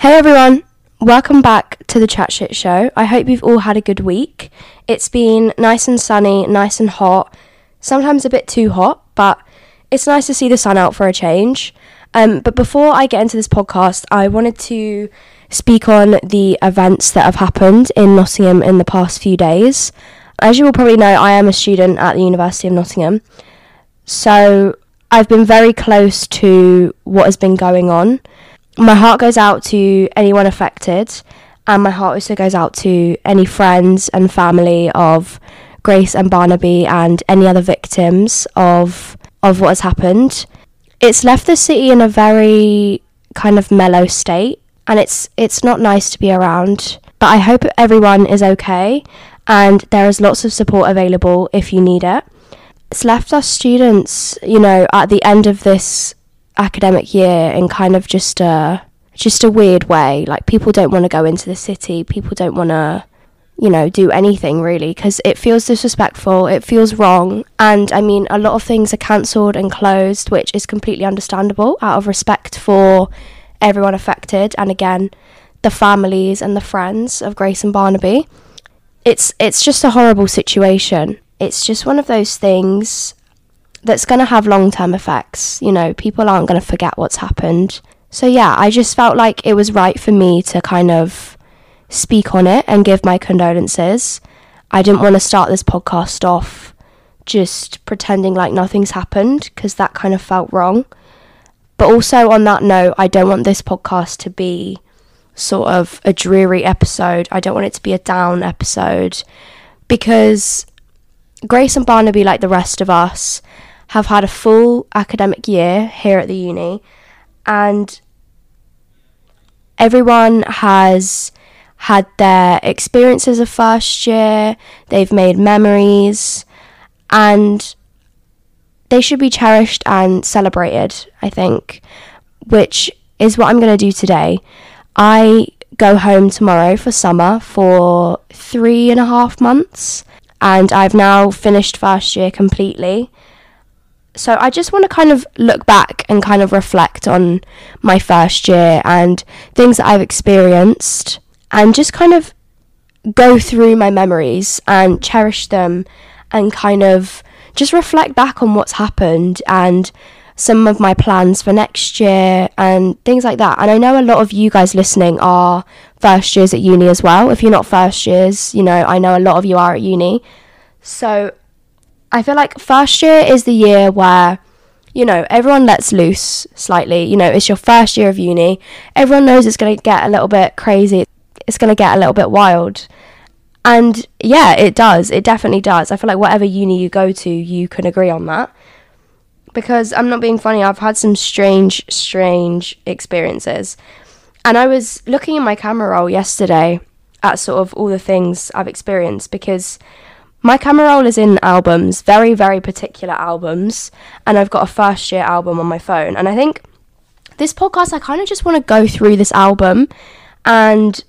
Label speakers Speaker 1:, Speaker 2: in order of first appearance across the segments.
Speaker 1: Hey everyone, welcome back to the Chat Shit Show. I hope you've all had a good week. It's been nice and sunny, nice and hot, sometimes a bit too hot, but it's nice to see the sun out for a change. Um, but before I get into this podcast, I wanted to speak on the events that have happened in Nottingham in the past few days. As you will probably know, I am a student at the University of Nottingham. So I've been very close to what has been going on. My heart goes out to anyone affected, and my heart also goes out to any friends and family of Grace and Barnaby and any other victims of of what has happened. It's left the city in a very kind of mellow state, and it's it's not nice to be around. But I hope everyone is okay, and there is lots of support available if you need it it's left us students, you know, at the end of this academic year in kind of just a just a weird way. Like people don't want to go into the city. People don't want to, you know, do anything really because it feels disrespectful. It feels wrong. And I mean, a lot of things are cancelled and closed, which is completely understandable out of respect for everyone affected. And again, the families and the friends of Grace and Barnaby. It's it's just a horrible situation it's just one of those things that's going to have long term effects. You know, people aren't going to forget what's happened. So, yeah, I just felt like it was right for me to kind of speak on it and give my condolences. I didn't want to start this podcast off just pretending like nothing's happened because that kind of felt wrong. But also, on that note, I don't want this podcast to be sort of a dreary episode. I don't want it to be a down episode because Grace and Barnaby, like the rest of us, have had a full academic year here at the uni, and everyone has had their experiences of first year, they've made memories, and they should be cherished and celebrated, I think, which is what I'm going to do today. I go home tomorrow for summer for three and a half months and I've now finished first year completely. So I just want to kind of look back and kind of reflect on my first year and things that I've experienced and just kind of go through my memories and cherish them and kind of just reflect back on what's happened and some of my plans for next year and things like that. And I know a lot of you guys listening are first years at uni as well. If you're not first years, you know, I know a lot of you are at uni. So I feel like first year is the year where, you know, everyone lets loose slightly. You know, it's your first year of uni. Everyone knows it's going to get a little bit crazy. It's going to get a little bit wild. And yeah, it does. It definitely does. I feel like whatever uni you go to, you can agree on that because I'm not being funny, I've had some strange, strange experiences. And I was looking in my camera roll yesterday at sort of all the things I've experienced because my camera roll is in albums, very, very particular albums, and I've got a first year album on my phone. And I think this podcast, I kind of just want to go through this album and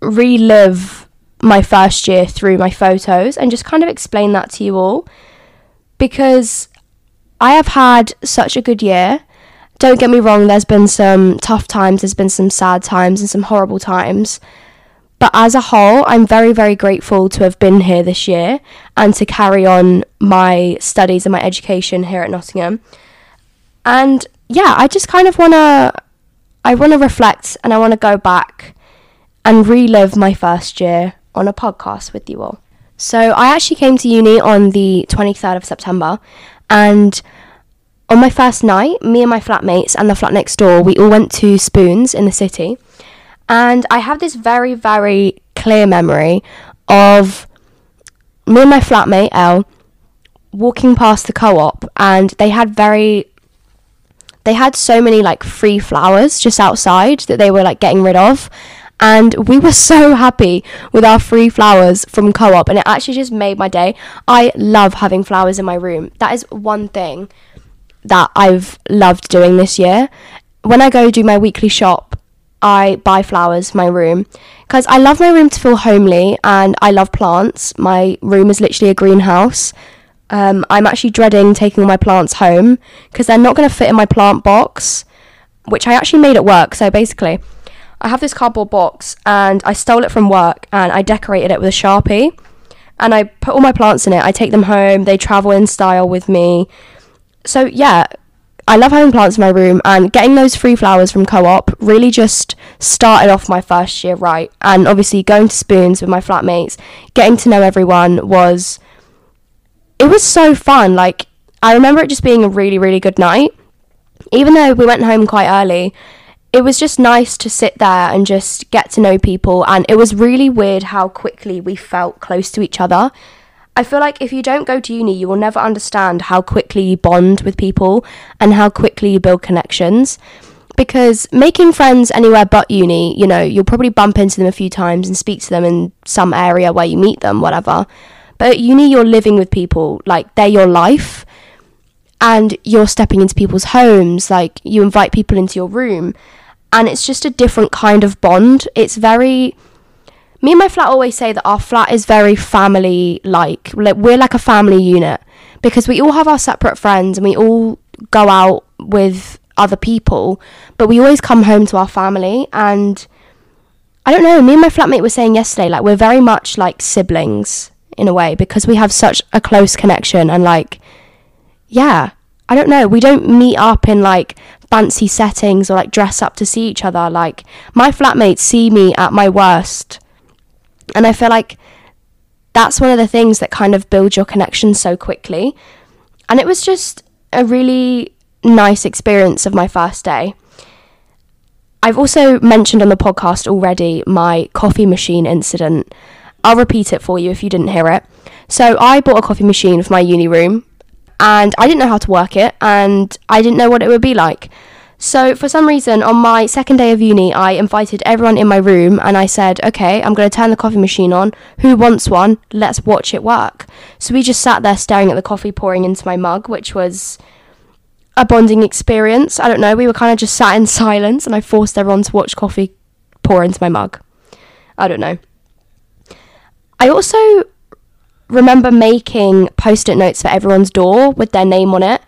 Speaker 1: relive my first year through my photos and just kind of explain that to you all because I have had such a good year. Don't get me wrong, there's been some tough times, there's been some sad times, and some horrible times. But as a whole, I'm very, very grateful to have been here this year and to carry on my studies and my education here at Nottingham. And yeah, I just kind of want to I want to reflect and I want to go back and relive my first year on a podcast with you all. So, I actually came to uni on the 23rd of September and on my first night, me and my flatmates and the flat next door, we all went to Spoons in the city. And I have this very, very clear memory of me and my flatmate, Elle, walking past the co op, and they had very. They had so many like free flowers just outside that they were like getting rid of. And we were so happy with our free flowers from co op, and it actually just made my day. I love having flowers in my room. That is one thing that I've loved doing this year. When I go do my weekly shop, I buy flowers for my room because I love my room to feel homely and I love plants. My room is literally a greenhouse. Um, I'm actually dreading taking my plants home because they're not going to fit in my plant box, which I actually made at work. So basically, I have this cardboard box and I stole it from work and I decorated it with a Sharpie and I put all my plants in it. I take them home, they travel in style with me. So, yeah, I love having plants in my room and getting those free flowers from co op really just started off my first year right. And obviously, going to spoons with my flatmates, getting to know everyone was. It was so fun. Like, I remember it just being a really, really good night. Even though we went home quite early, it was just nice to sit there and just get to know people. And it was really weird how quickly we felt close to each other. I feel like if you don't go to uni, you will never understand how quickly you bond with people and how quickly you build connections. Because making friends anywhere but uni, you know, you'll probably bump into them a few times and speak to them in some area where you meet them, whatever. But at uni, you're living with people, like they're your life and you're stepping into people's homes, like you invite people into your room, and it's just a different kind of bond. It's very me and my flat always say that our flat is very family like. Like we're like a family unit because we all have our separate friends and we all go out with other people, but we always come home to our family and I don't know, me and my flatmate were saying yesterday like we're very much like siblings in a way because we have such a close connection and like yeah, I don't know, we don't meet up in like fancy settings or like dress up to see each other. Like my flatmates see me at my worst. And I feel like that's one of the things that kind of builds your connection so quickly. And it was just a really nice experience of my first day. I've also mentioned on the podcast already my coffee machine incident. I'll repeat it for you if you didn't hear it. So, I bought a coffee machine for my uni room and I didn't know how to work it and I didn't know what it would be like. So, for some reason, on my second day of uni, I invited everyone in my room and I said, okay, I'm going to turn the coffee machine on. Who wants one? Let's watch it work. So, we just sat there staring at the coffee pouring into my mug, which was a bonding experience. I don't know, we were kind of just sat in silence and I forced everyone to watch coffee pour into my mug. I don't know. I also remember making post it notes for everyone's door with their name on it.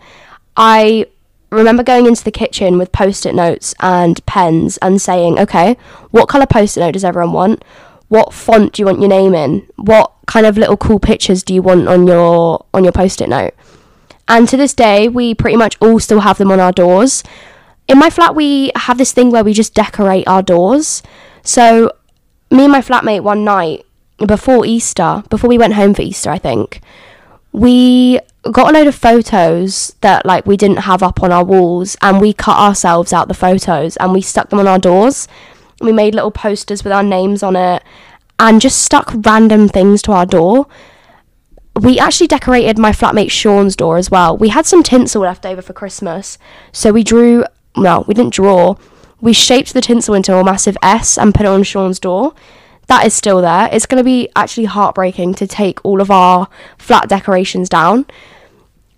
Speaker 1: I remember going into the kitchen with post it notes and pens and saying, okay, what colour post it note does everyone want? What font do you want your name in? What kind of little cool pictures do you want on your on your post it note? And to this day, we pretty much all still have them on our doors. In my flat, we have this thing where we just decorate our doors. So, me and my flatmate one night, before Easter, before we went home for Easter, I think, we got a load of photos that like we didn't have up on our walls and we cut ourselves out the photos and we stuck them on our doors. We made little posters with our names on it and just stuck random things to our door. We actually decorated my flatmate Sean's door as well. We had some tinsel left over for Christmas, so we drew. No, we didn't draw. We shaped the tinsel into a massive S and put it on Sean's door that is still there. It's going to be actually heartbreaking to take all of our flat decorations down.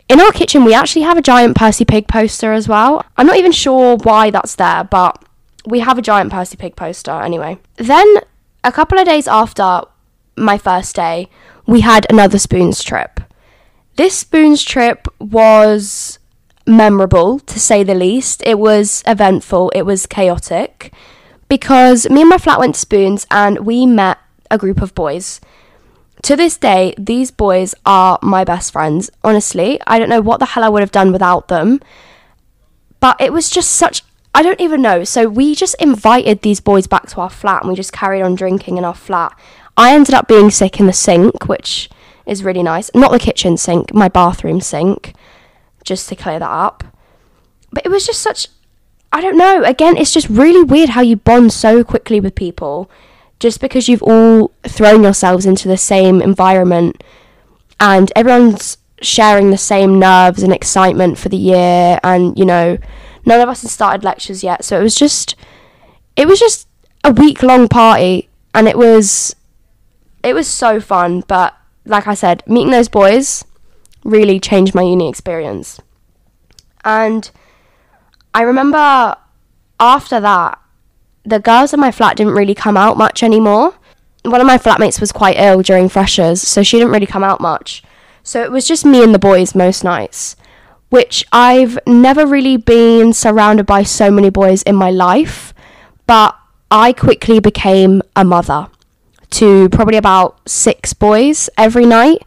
Speaker 1: In our kitchen, we actually have a giant Percy Pig poster as well. I'm not even sure why that's there, but we have a giant Percy Pig poster anyway. Then, a couple of days after my first day, we had another spoons trip. This spoons trip was memorable to say the least. It was eventful, it was chaotic because me and my flat went to Spoons and we met a group of boys. To this day, these boys are my best friends. Honestly, I don't know what the hell I would have done without them. But it was just such I don't even know. So we just invited these boys back to our flat and we just carried on drinking in our flat. I ended up being sick in the sink, which is really nice. Not the kitchen sink, my bathroom sink, just to clear that up. But it was just such I don't know. Again, it's just really weird how you bond so quickly with people just because you've all thrown yourselves into the same environment and everyone's sharing the same nerves and excitement for the year and you know none of us had started lectures yet. So it was just it was just a week long party and it was it was so fun. But like i said meeting those boys really changed my uni experience. And I remember after that, the girls in my flat didn't really come out much anymore. One of my flatmates was quite ill during freshers, so she didn't really come out much. So it was just me and the boys most nights, which I've never really been surrounded by so many boys in my life. But I quickly became a mother to probably about six boys every night.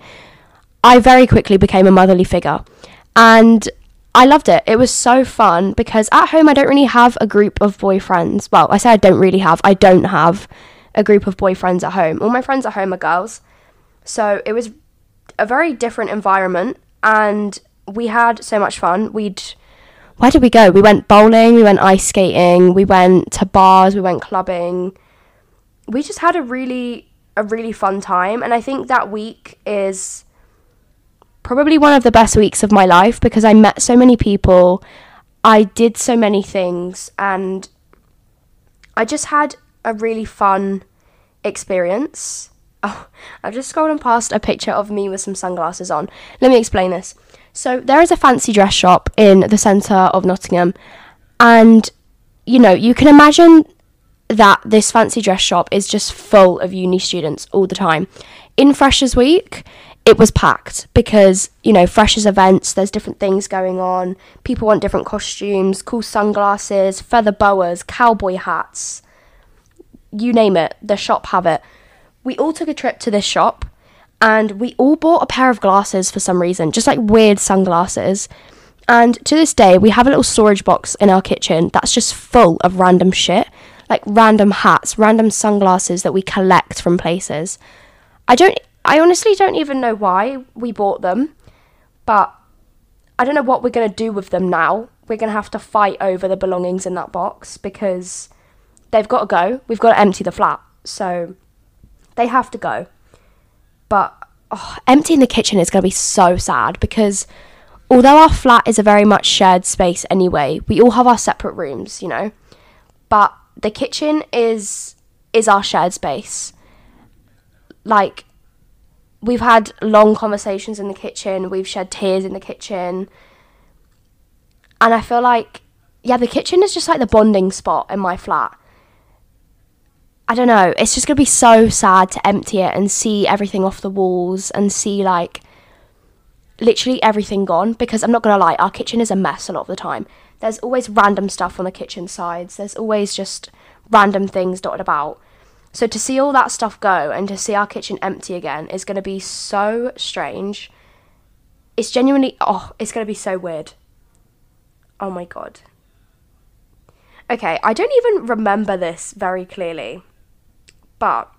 Speaker 1: I very quickly became a motherly figure. And I loved it. It was so fun because at home I don't really have a group of boyfriends. Well, I say I don't really have. I don't have a group of boyfriends at home. All my friends at home are girls. So it was a very different environment and we had so much fun. We'd where did we go? We went bowling, we went ice skating, we went to bars, we went clubbing. We just had a really a really fun time and I think that week is probably one of the best weeks of my life because I met so many people. I did so many things and I just had a really fun experience. Oh, I've just scrolled past a picture of me with some sunglasses on. Let me explain this. So, there is a fancy dress shop in the centre of Nottingham, and you know, you can imagine that this fancy dress shop is just full of uni students all the time. In Freshers Week, it was packed because you know freshers events there's different things going on. People want different costumes cool sunglasses feather boas cowboy hats you name it the shop have it. We all took a trip to this shop and we all bought a pair of glasses for some reason just like weird sunglasses. And to this day we have a little storage box in our kitchen that's just full of random shit like random hats random sunglasses that we collect from places. I don't I honestly don't even know why we bought them, but I don't know what we're going to do with them now. We're going to have to fight over the belongings in that box because they've got to go. We've got to empty the flat. So they have to go. But oh, emptying the kitchen is going to be so sad because although our flat is a very much shared space anyway, we all have our separate rooms, you know. But the kitchen is is our shared space. Like we've had long conversations in the kitchen, we've shed tears in the kitchen. And I feel like, yeah, the kitchen is just like the bonding spot in my flat. I don't know, it's just going to be so sad to empty it and see everything off the walls and see like literally everything gone because I'm not going to lie, our kitchen is a mess a lot of the time. There's always random stuff on the kitchen sides, there's always just random things dotted about. So to see all that stuff go and to see our kitchen empty again is going to be so strange. It's genuinely, oh, it's going to be so weird. Oh my god. Okay, I don't even remember this very clearly, but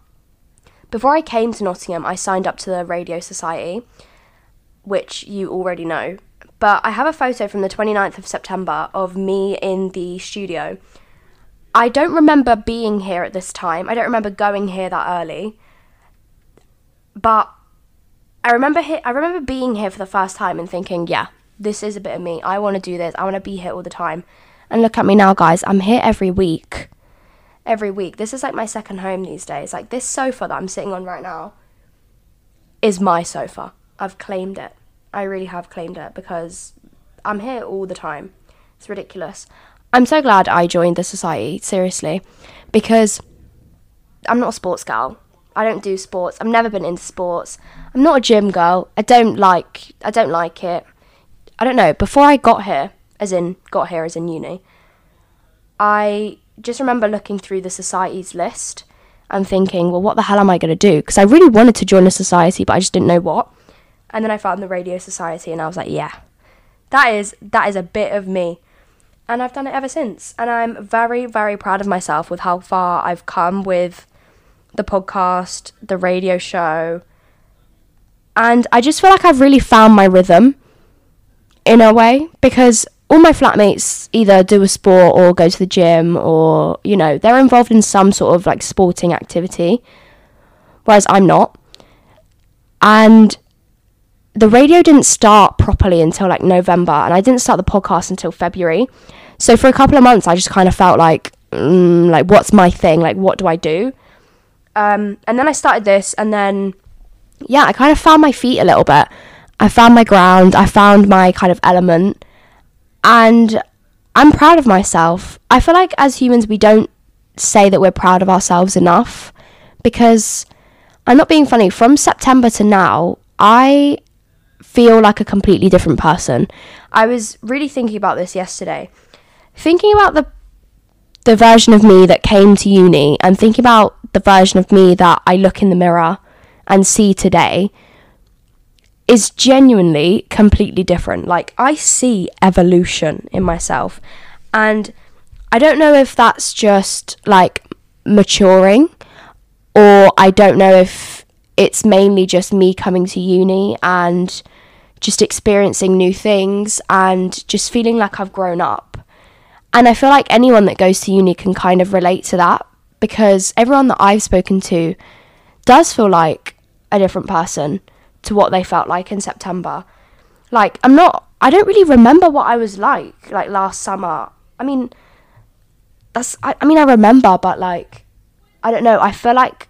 Speaker 1: before I came to Nottingham, I signed up to the Radio Society, which you already know. But I have a photo from the 29th of September of me in the studio I don't remember being here at this time. I don't remember going here that early. But I remember he- I remember being here for the first time and thinking, yeah, this is a bit of me. I want to do this. I want to be here all the time. And look at me now, guys. I'm here every week. Every week. This is like my second home these days. Like this sofa that I'm sitting on right now is my sofa. I've claimed it. I really have claimed it because I'm here all the time. It's ridiculous. I'm so glad I joined the society, seriously, because I'm not a sports girl. I don't do sports. I've never been into sports. I'm not a gym girl. I don't like I don't like it. I don't know. Before I got here, as in got here as in uni, I just remember looking through the society's list and thinking, well, what the hell am I going to do? Because I really wanted to join a society, but I just didn't know what. And then I found the radio society, and I was like, yeah, that is that is a bit of me and I've done it ever since. And I'm very, very proud of myself with how far I've come with the podcast, the radio show. And I just feel like I've really found my rhythm in a way because all my flatmates either do a sport or go to the gym or, you know, they're involved in some sort of like sporting activity, whereas I'm not. And the radio didn't start properly until like November, and I didn't start the podcast until February. So for a couple of months, I just kind of felt like, mm, like, what's my thing? Like, what do I do? Um, and then I started this, and then, yeah, I kind of found my feet a little bit. I found my ground. I found my kind of element, and I'm proud of myself. I feel like as humans, we don't say that we're proud of ourselves enough because I'm not being funny. From September to now, I feel like a completely different person. I was really thinking about this yesterday. Thinking about the the version of me that came to uni and thinking about the version of me that I look in the mirror and see today is genuinely completely different. Like, I see evolution in myself. And I don't know if that's just like maturing or I don't know if it's mainly just me coming to uni and just experiencing new things and just feeling like I've grown up. And I feel like anyone that goes to uni can kind of relate to that because everyone that I've spoken to does feel like a different person to what they felt like in September. Like, I'm not, I don't really remember what I was like, like last summer. I mean, that's, I, I mean, I remember, but like, I don't know, I feel like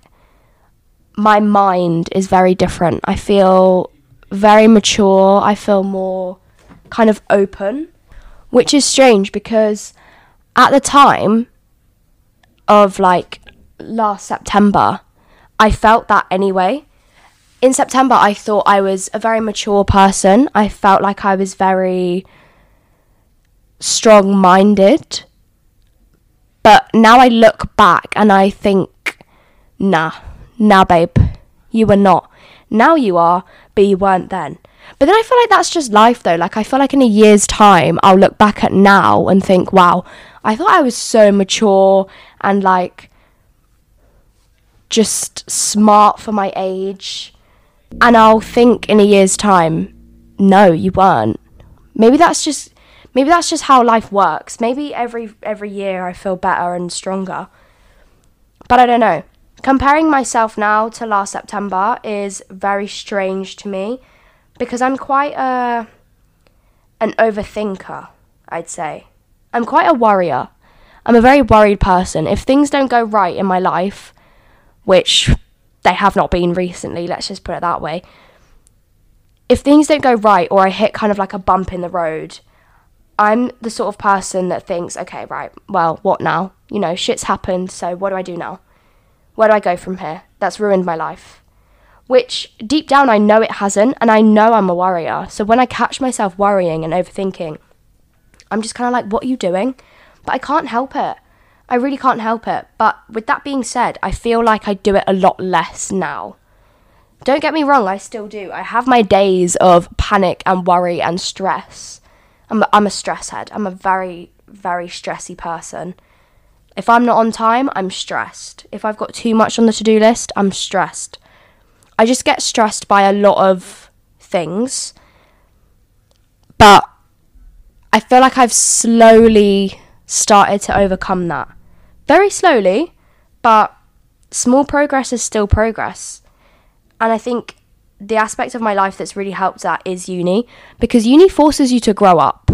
Speaker 1: my mind is very different. I feel very mature, I feel more kind of open, which is strange because at the time of like last September, I felt that anyway in September, I thought I was a very mature person. I felt like I was very strong minded. But now I look back and I think, nah, nah, babe, you were not. Now you are, but you weren't then. But then I feel like that's just life though. Like, I feel like in a year's time, I'll look back at now and think, wow, I thought I was so mature and like just smart for my age and I'll think in a year's time, no, you weren't. Maybe that's just maybe that's just how life works. Maybe every every year I feel better and stronger. But I don't know. Comparing myself now to last September is very strange to me because I'm quite a an overthinker, I'd say. I'm quite a worrier. I'm a very worried person. If things don't go right in my life, which they have not been recently, let's just put it that way. If things don't go right or I hit kind of like a bump in the road, I'm the sort of person that thinks, okay, right, well, what now? You know, shit's happened, so what do I do now? Where do I go from here? That's ruined my life. Which deep down I know it hasn't, and I know I'm a worrier. So when I catch myself worrying and overthinking, I'm just kind of like, what are you doing? But I can't help it. I really can't help it. But with that being said, I feel like I do it a lot less now. Don't get me wrong, I still do. I have my days of panic and worry and stress. I'm a, I'm a stress head. I'm a very, very stressy person. If I'm not on time, I'm stressed. If I've got too much on the to do list, I'm stressed. I just get stressed by a lot of things. But I feel like I've slowly started to overcome that very slowly, but small progress is still progress. And I think the aspect of my life that's really helped that is uni because uni forces you to grow up.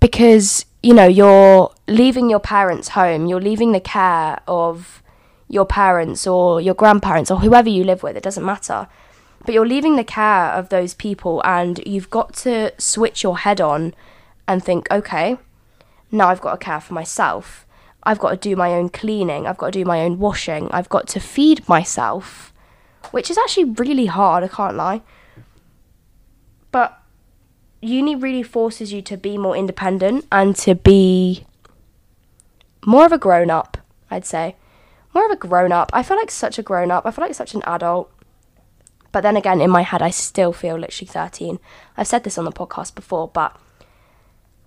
Speaker 1: Because, you know, you're leaving your parents' home, you're leaving the care of your parents or your grandparents or whoever you live with, it doesn't matter. But you're leaving the care of those people and you've got to switch your head on and think, okay, now I've got to care for myself I've got to do my own cleaning, I've got to do my own washing, I've got to feed myself, which is actually really hard, I can't lie. But uni really forces you to be more independent and to be more of a grown up, I'd say. More of a grown up. I feel like such a grown up. I feel like such an adult. But then again, in my head, I still feel literally 13. I've said this on the podcast before, but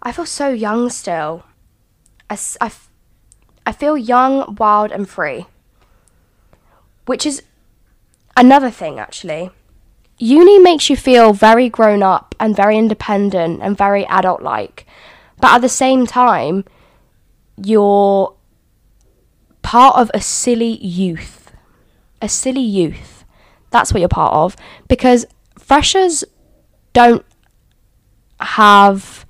Speaker 1: I feel so young still. I, I, I feel young, wild, and free. Which is another thing, actually. Uni makes you feel very grown up and very independent and very adult like. But at the same time, you're part of a silly youth. A silly youth. That's what you're part of. Because freshers don't have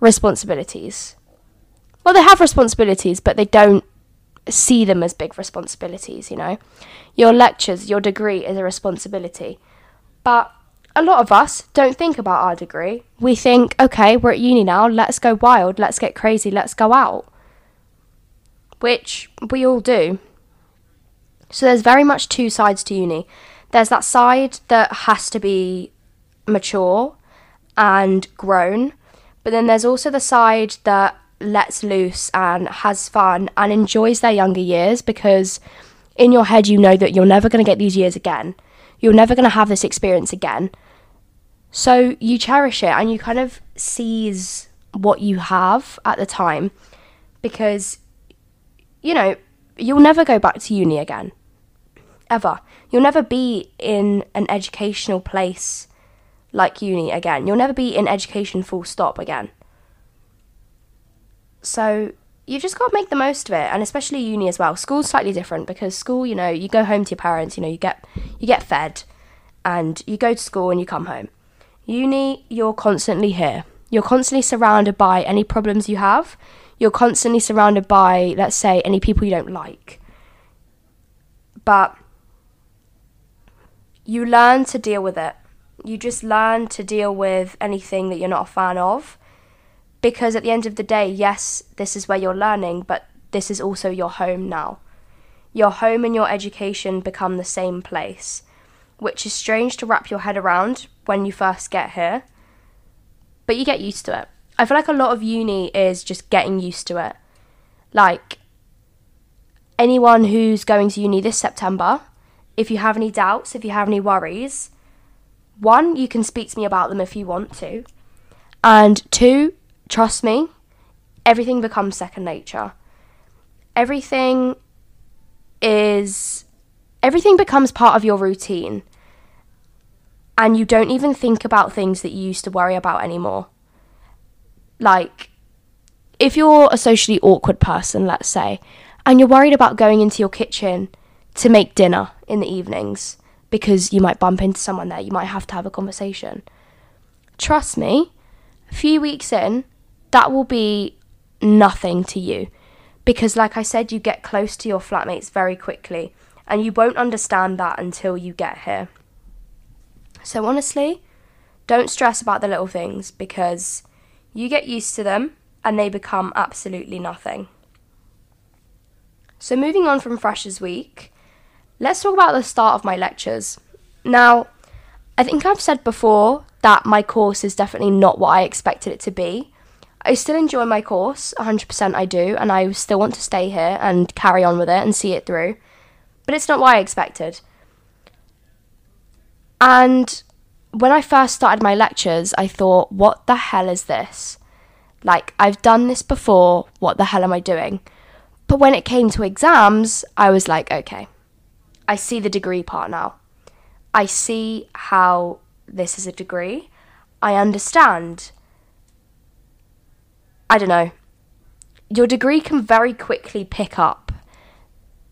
Speaker 1: responsibilities well, they have responsibilities, but they don't see them as big responsibilities, you know. Your lectures, your degree is a responsibility. But a lot of us don't think about our degree. We think, okay, we're at uni now, let's go wild, let's get crazy, let's go out. Which we all do. So there's very much two sides to uni. There's that side that has to be mature and grown, but then there's also the side that lets loose and has fun and enjoys their younger years because in your head you know that you're never going to get these years again. You're never going to have this experience again. So you cherish it and you kind of seize what you have at the time because, you know, you'll never go back to uni again. Ever. You'll never be in an educational place like uni again. You'll never be in education full stop again. So you just got to make the most of it, and especially uni as well. School's slightly different because school, you know, you go home to your parents, you know, you get you get fed, and you go to school and you come home. Uni, you're constantly here. You're constantly surrounded by any problems you have. You're constantly surrounded by, let's say, any people you don't like. But you learn to deal with it. You just learn to deal with anything that you're not a fan of. Because at the end of the day, yes, this is where you're learning, but this is also your home now. Your home and your education become the same place, which is strange to wrap your head around when you first get here, but you get used to it. I feel like a lot of uni is just getting used to it. Like, anyone who's going to uni this September, if you have any doubts, if you have any worries, one, you can speak to me about them if you want to. And two, trust me, everything becomes second nature. Everything is. Everything becomes part of your routine. And you don't even think about things that you used to worry about anymore. Like, if you're a socially awkward person, let's say, and you're worried about going into your kitchen to make dinner in the evenings because you might bump into someone there, you might have to have a conversation. Trust me, a few weeks in, that will be nothing to you because, like I said, you get close to your flatmates very quickly and you won't understand that until you get here. So, honestly, don't stress about the little things because you get used to them and they become absolutely nothing. So, moving on from Freshers Week, let's talk about the start of my lectures. Now, I think I've said before that my course is definitely not what I expected it to be. I still enjoy my course, 100% I do, and I still want to stay here and carry on with it and see it through. But it's not what I expected. And when I first started my lectures, I thought, what the hell is this? Like, I've done this before, what the hell am I doing? But when it came to exams, I was like, okay, I see the degree part now. I see how this is a degree. I understand. I don't know. Your degree can very quickly pick up.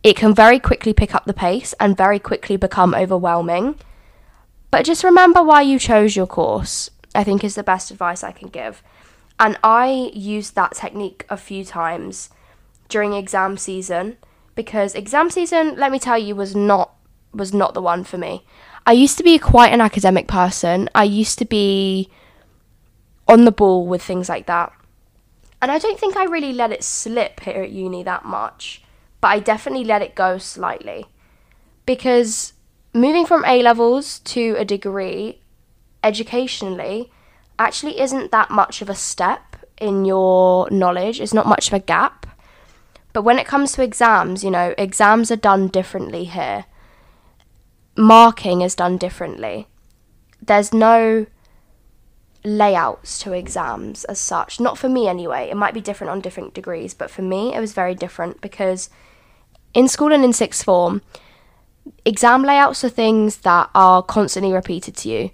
Speaker 1: It can very quickly pick up the pace and very quickly become overwhelming but just remember why you chose your course, I think is the best advice I can give. And I used that technique a few times during exam season because exam season, let me tell you, was not was not the one for me. I used to be quite an academic person. I used to be on the ball with things like that. And I don't think I really let it slip here at uni that much, but I definitely let it go slightly. Because moving from A levels to a degree educationally actually isn't that much of a step in your knowledge, it's not much of a gap. But when it comes to exams, you know, exams are done differently here. Marking is done differently. There's no layouts to exams as such. Not for me anyway. It might be different on different degrees, but for me it was very different because in school and in sixth form, exam layouts are things that are constantly repeated to you.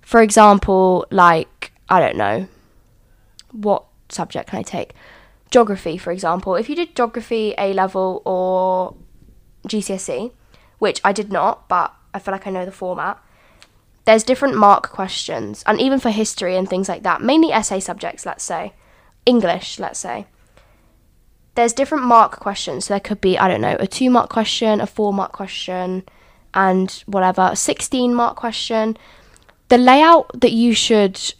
Speaker 1: For example, like, I don't know, what subject can I take? Geography, for example. If you did geography A level or GCSE, which I did not, but I feel like I know the format, there's different mark questions, and even for history and things like that, mainly essay subjects, let's say, English, let's say there's different mark questions. So there could be, I don't know, a two mark question, a four mark question, and whatever, a 16 mark question. The layout that you should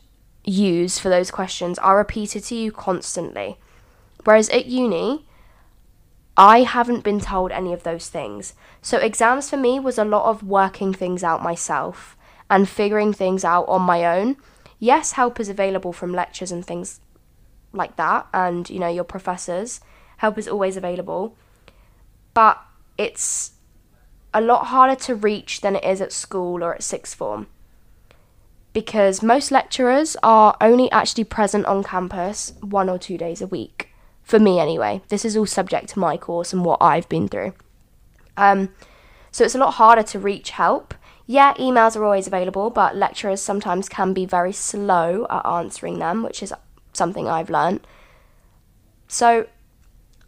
Speaker 1: use for those questions are repeated to you constantly. Whereas at uni, I haven't been told any of those things. So exams for me was a lot of working things out myself and figuring things out on my own. Yes, help is available from lectures and things like that and you know your professors. Help is always available. But it's a lot harder to reach than it is at school or at sixth form. Because most lecturers are only actually present on campus one or two days a week. For me anyway. This is all subject to my course and what i've been through. Um, so it's a lot harder to reach help yeah, emails are always available, but lecturers sometimes can be very slow at answering them, which is something I've learned. So,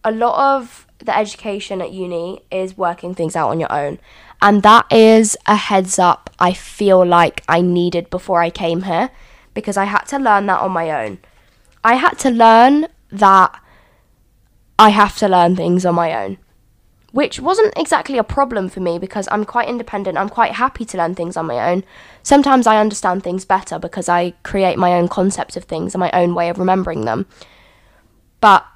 Speaker 1: a lot of the education at uni is working things out on your own. And that is a heads up I feel like I needed before I came here because I had to learn that on my own. I had to learn that I have to learn things on my own which wasn't exactly a problem for me because I'm quite independent. I'm quite happy to learn things on my own. Sometimes I understand things better because I create my own concepts of things and my own way of remembering them. But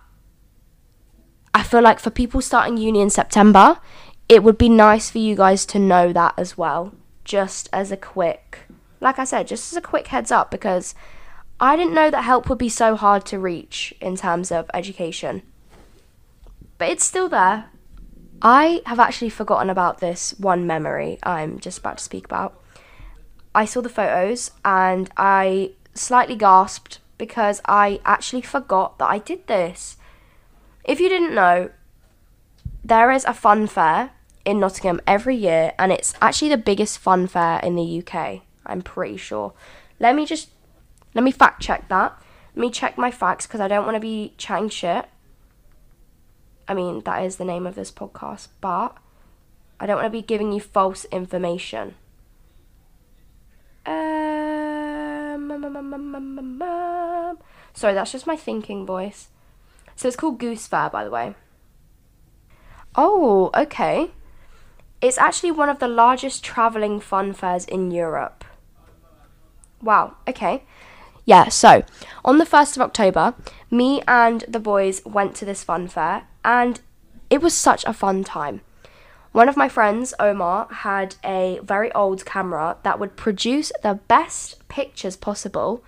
Speaker 1: I feel like for people starting uni in September, it would be nice for you guys to know that as well. Just as a quick, like I said, just as a quick heads up because I didn't know that help would be so hard to reach in terms of education. But it's still there I have actually forgotten about this one memory I'm just about to speak about. I saw the photos and I slightly gasped because I actually forgot that I did this. If you didn't know, there is a fun fair in Nottingham every year and it's actually the biggest fun fair in the UK, I'm pretty sure. Let me just let me fact check that. Let me check my facts because I don't want to be chatting shit. I mean, that is the name of this podcast, but I don't want to be giving you false information. Um, sorry, that's just my thinking voice. So it's called Goose Fair, by the way. Oh, okay. It's actually one of the largest travelling fun fairs in Europe. Wow, okay. Yeah, so on the 1st of October, me and the boys went to this fun fair and it was such a fun time. One of my friends, Omar, had a very old camera that would produce the best pictures possible,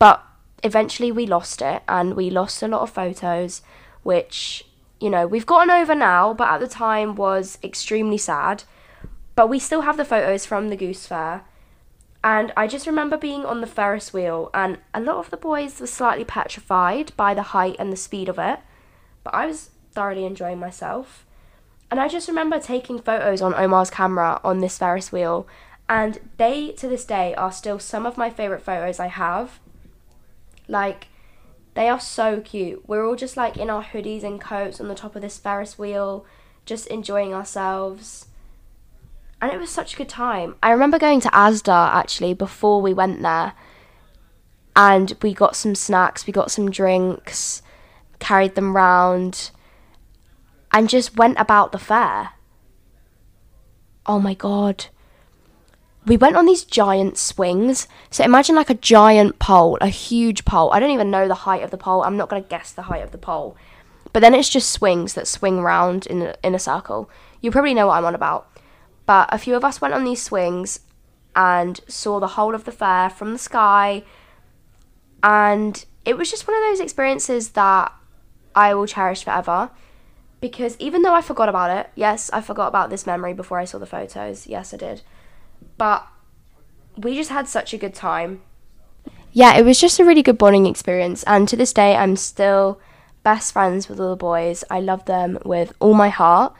Speaker 1: but eventually we lost it and we lost a lot of photos, which, you know, we've gotten over now, but at the time was extremely sad. But we still have the photos from the Goose Fair. And I just remember being on the Ferris wheel, and a lot of the boys were slightly petrified by the height and the speed of it but I was thoroughly enjoying myself. And I just remember taking photos on Omar's camera on this Ferris wheel, and they to this day are still some of my favorite photos I have. Like, they are so cute. We're all just like in our hoodies and coats on the top of this Ferris wheel, just enjoying ourselves. And it was such a good time. I remember going to Asda actually before we went there, and we got some snacks, we got some drinks carried them round, and just went about the fair. Oh my god. We went on these giant swings. So imagine like a giant pole, a huge pole. I don't even know the height of the pole. I'm not going to guess the height of the pole. But then it's just swings that swing round in a, in a circle. You probably know what I'm on about. But a few of us went on these swings and saw the whole of the fair from the sky. And it was just one of those experiences that I will cherish forever. Because even though I forgot about it, yes, I forgot about this memory before I saw the photos. Yes, I did. But we just had such a good time. Yeah, it was just a really good bonding experience. And to this day, I'm still best friends with all the boys. I love them with all my heart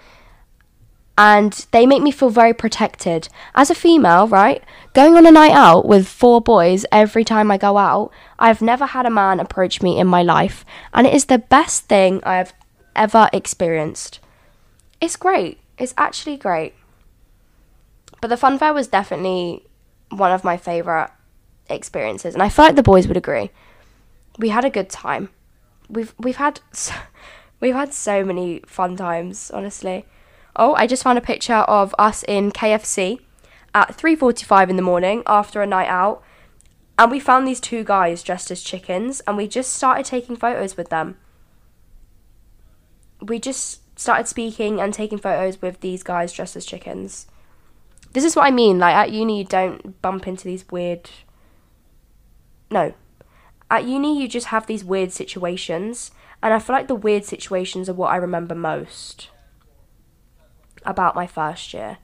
Speaker 1: and they make me feel very protected. As a female, right, going on a night out with four boys every time I go out, I've never had a man approach me in my life, and it is the best thing I have ever experienced. It's great. It's actually great. But the fun fair was definitely one of my favourite experiences, and I feel like the boys would agree. We had a good time. We've we've had so, we've had so many fun times, honestly. Oh, I just found a picture of us in KFC at 3:45 in the morning after a night out. And we found these two guys dressed as chickens and we just started taking photos with them. We just started speaking and taking photos with these guys dressed as chickens. This is what I mean, like at uni you don't bump into these weird No. at uni, you just have these weird situations, and I feel like the weird situations are what I remember most about my first year.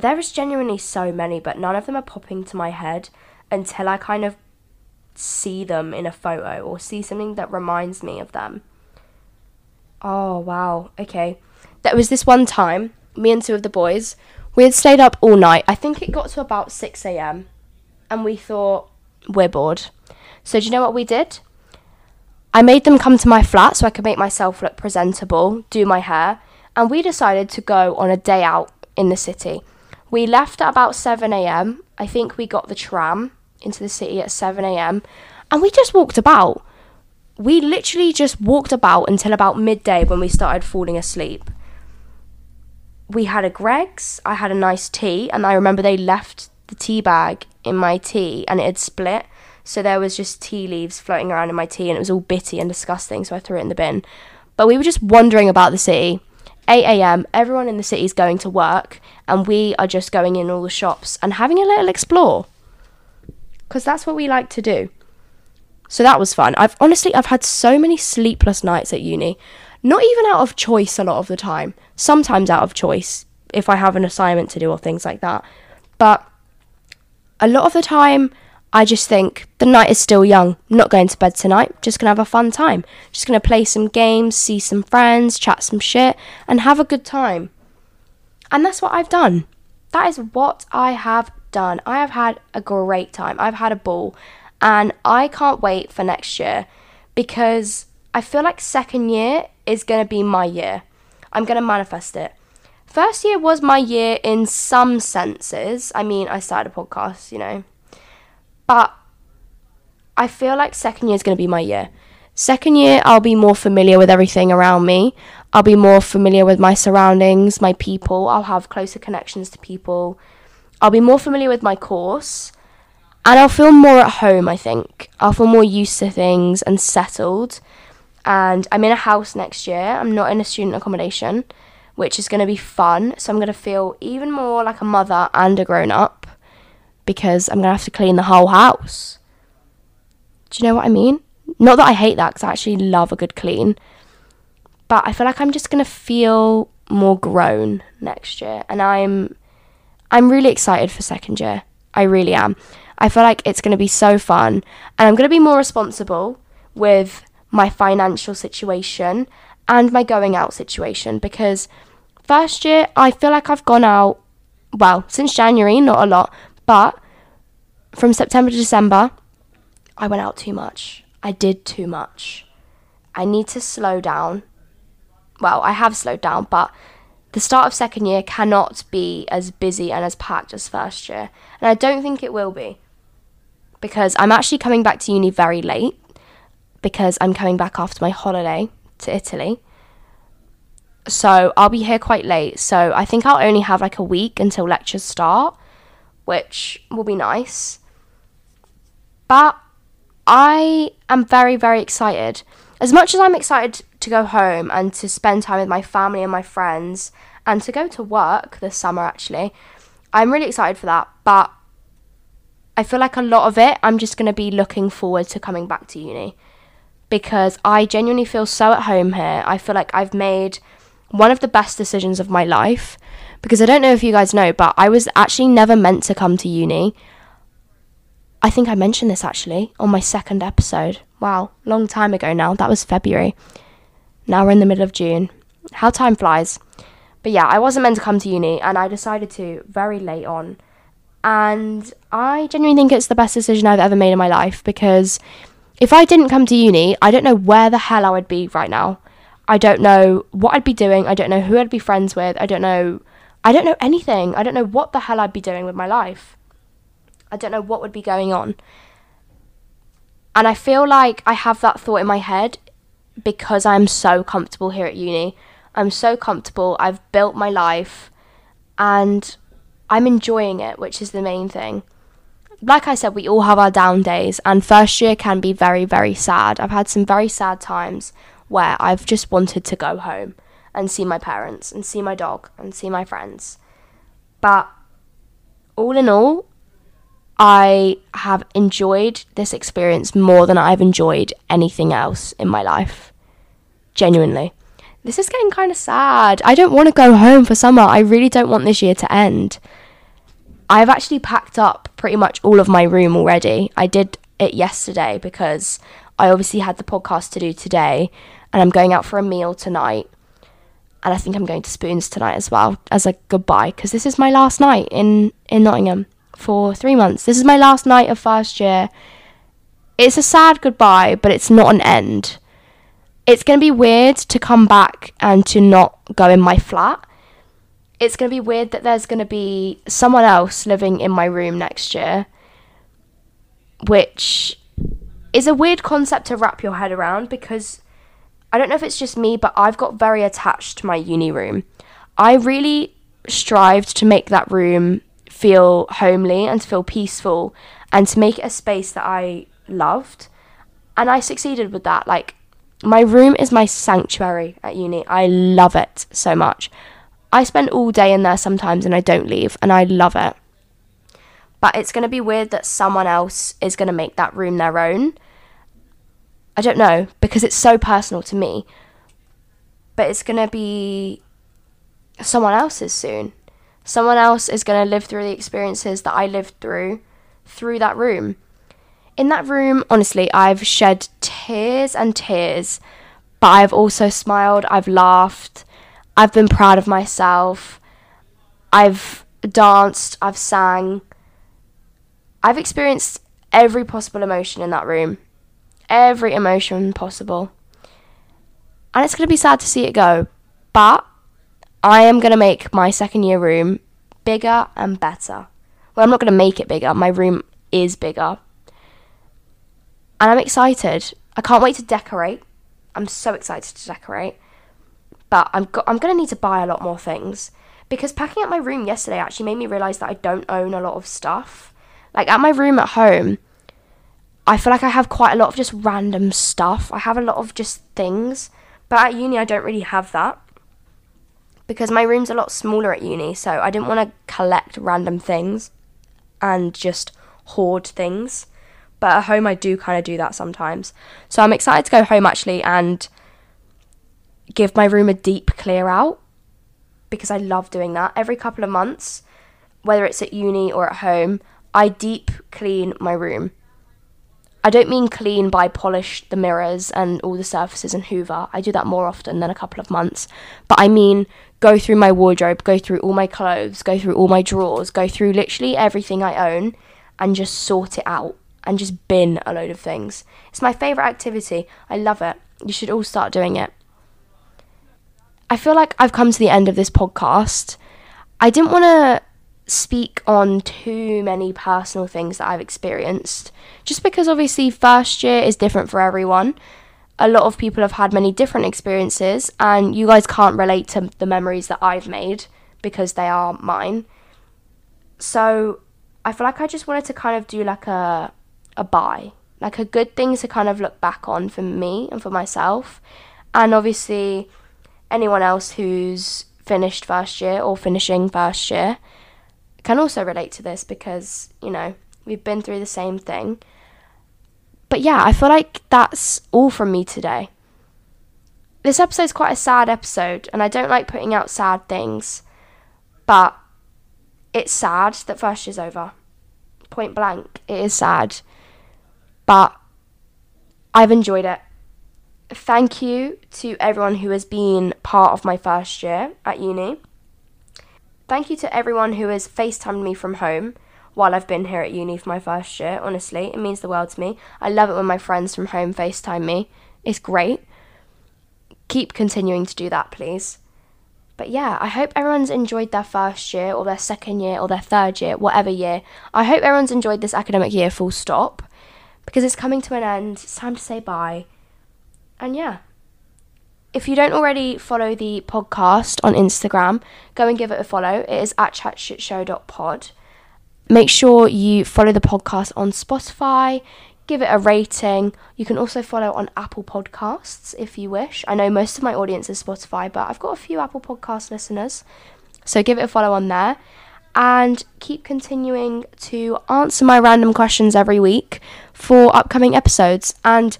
Speaker 1: There is genuinely so many, but none of them are popping to my head until I kind of see them in a photo or see something that reminds me of them. Oh, wow. Okay. There was this one time, me and two of the boys, we had stayed up all night. I think it got to about 6 a.m. And we thought, we're bored. So, do you know what we did? I made them come to my flat so I could make myself look presentable, do my hair, and we decided to go on a day out in the city. We left at about 7 a.m. I think we got the tram into the city at 7 a.m. and we just walked about. We literally just walked about until about midday when we started falling asleep. We had a Greggs, I had a nice tea, and I remember they left the tea bag in my tea and it had split. So there was just tea leaves floating around in my tea and it was all bitty and disgusting, so I threw it in the bin. But we were just wandering about the city. 8 a.m., everyone in the city is going to work, and we are just going in all the shops and having a little explore because that's what we like to do. So that was fun. I've honestly I've had so many sleepless nights at uni. Not even out of choice a lot of the time. Sometimes out of choice if I have an assignment to do or things like that. But a lot of the time I just think the night is still young. I'm not going to bed tonight. Just gonna have a fun time. Just gonna play some games, see some friends, chat some shit, and have a good time. And that's what I've done. That is what I have done. I have had a great time. I've had a ball. And I can't wait for next year because I feel like second year is to be my year. I'm to manifest it. First year was my year in some senses. I mean, I started a podcast, you know. But I feel like second year is going to be my year. Second year, I'll be more familiar with everything around me. I'll be more familiar with my surroundings, my people. I'll have closer connections to people. I'll be more familiar with my course and I'll feel more at home, I think. I'll feel more used to things and settled. And I'm in a house next year. I'm not in a student accommodation, which is going to be fun. So I'm going to feel even more like a mother and a grown up because I'm going to have to clean the whole house. Do you know what I mean? Not that I hate that because I actually love a good clean. But I feel like I'm just going to feel more grown next year. And I'm I'm really excited for second year. I really am. I feel like it's going to be so fun and I'm going to be more responsible with my financial situation and my going out situation because first year I feel like I've gone out well, since January, not a lot, but from September to December I went out too much. I did too much. I need to slow down. Well, I have slowed down, but the start of second year cannot be as busy and as packed as first year. And I don't think it will be. Because I'm actually coming back to uni very late. Because I'm coming back after my holiday to Italy. So I'll be here quite late. So I think I'll only have like a week until lectures start, which will be nice. But I am very, very excited. As much as I'm excited to go home and to spend time with my family and my friends and to go to work this summer actually. I'm really excited for that, but I feel like a lot of it I'm just going to be looking forward to coming back to uni because I genuinely feel so at home here. I feel like I've made one of the best decisions of my life because I don't know if you guys know, but I was actually never meant to come to uni. I think I mentioned this actually on my second episode. Wow, long time ago now. That was February. Now we're in the middle of June. How time flies. But yeah, I wasn't meant to come to uni and I decided to very late on. And I genuinely think it's the best decision I've ever made in my life because if I didn't come to uni, I don't know where the hell I would be right now. I don't know what I'd be doing. I don't know who I'd be friends with. I don't know I don't know anything. I don't know what the hell I'd be doing with my life. I don't know what would be going on. And I feel like I have that thought in my head because I'm so comfortable here at uni. I'm so comfortable. I've built my life and I'm enjoying it, which is the main thing. Like I said, we all have our down days, and first year can be very, very sad. I've had some very sad times where I've just wanted to go home and see my parents and see my dog and see my friends. But all in all, I have enjoyed this experience more than I've enjoyed anything else in my life. Genuinely. This is getting kind of sad. I don't want to go home for summer. I really don't want this year to end. I've actually packed up pretty much all of my room already. I did it yesterday because I obviously had the podcast to do today and I'm going out for a meal tonight. And I think I'm going to Spoons tonight as well as a goodbye because this is my last night in, in Nottingham for three months. This is my last night of first year. It's a sad goodbye, but it's not an end. It's going to be weird to come back and to not go in my flat. It's going to be weird that there's going to be someone else living in my room next year, which is a weird concept to wrap your head around because I don't know if it's just me, but I've got very attached to my uni room. I really strived to make that room feel homely and to feel peaceful and to make it a space that I loved. And I succeeded with that. Like, my room is my sanctuary at uni. I love it so much. I spend all day in there sometimes and I don't leave, and I love it. But it's going to be weird that someone else is going to make that room their own. I don't know, because it's so personal to me. But it's going to be someone else's soon. Someone else is going to live through the experiences that I lived through through that room in that room, honestly, I've shed tears and tears, but I've also smiled, I've laughed, I've been proud of myself, I've danced, I've sang. I've experienced every possible emotion in that room. Every emotion possible. And it's going to be sad to see it go, but I am going to make my second year room bigger and better. Well, I'm not going to make it bigger, my room is bigger, and I'm excited. I can't wait to decorate. I'm so excited to decorate. But I'm go- I'm going to need to buy a lot more things because packing up my room yesterday actually made me realize that I don't own a lot of stuff. Like at my room at home, I feel like I have quite a lot of just random stuff. I have a lot of just things. But at uni I don't really have that. Because my room's a lot smaller at uni, so I didn't want to collect random things and just hoard things. But at home, I do kind of do that sometimes. So I'm excited to go home actually and give my room a deep clear out because I love doing that. Every couple of months, whether it's at uni or at home, I deep clean my room. I don't mean clean by polish the mirrors and all the surfaces and hoover. I do that more often than a couple of months. But I mean go through my wardrobe, go through all my clothes, go through all my drawers, go through literally everything I own and just sort it out and just bin a load of things. It's my favourite activity. I love it. You should all start doing it. I feel like I've come to the end of this podcast. I didn't want to speak on too many personal things that I've experienced, just because obviously first year is different for everyone. A lot of people have had many different experiences, and you guys can't relate to the memories that I've made because they are mine. So I feel like I just wanted to kind of do like a a buy, like a good thing to kind of look back on for me and for myself. And obviously, anyone else who's finished first year or finishing first year can also relate to this because, you know, we've been through the same thing. But yeah, I feel like that's all from me today. This episode's quite a sad episode, and I don't like putting out sad things, but it's sad that first year's over. Point blank, it is sad but I've enjoyed it. Thank you to everyone who has been part of my first year at uni. Thank you to everyone who has FaceTimed me from home while I've been here at uni for my first year. Honestly, it means the world to me. I love it when my friends from home FaceTime me. It's great. Keep continuing to do that, please. But yeah, I hope everyone's enjoyed their first year or their second year or their third year, whatever year. I hope everyone's enjoyed this academic year full stop because it's coming to an end. It's time to say bye. And yeah. If you don't already follow the podcast on Instagram, go and give it a follow. It is at chatshitshow.pod. Make sure you follow the podcast on Spotify, give it a rating. You can also follow on Apple Podcasts if you wish. I know most of my audience is Spotify, but I've got a few Apple Podcast listeners. So give it a follow on there. and keep continuing to answer my random questions every week for upcoming episodes. And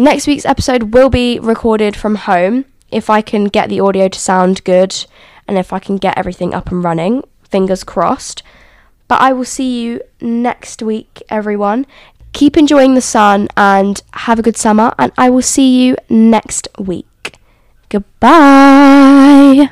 Speaker 1: next week's episode will be recorded from home if I can get the audio to sound good and if I can get everything up and running. Fingers crossed. But I will see you next week, everyone. Keep enjoying the sun and have a good summer, and I will see you next week. Goodbye.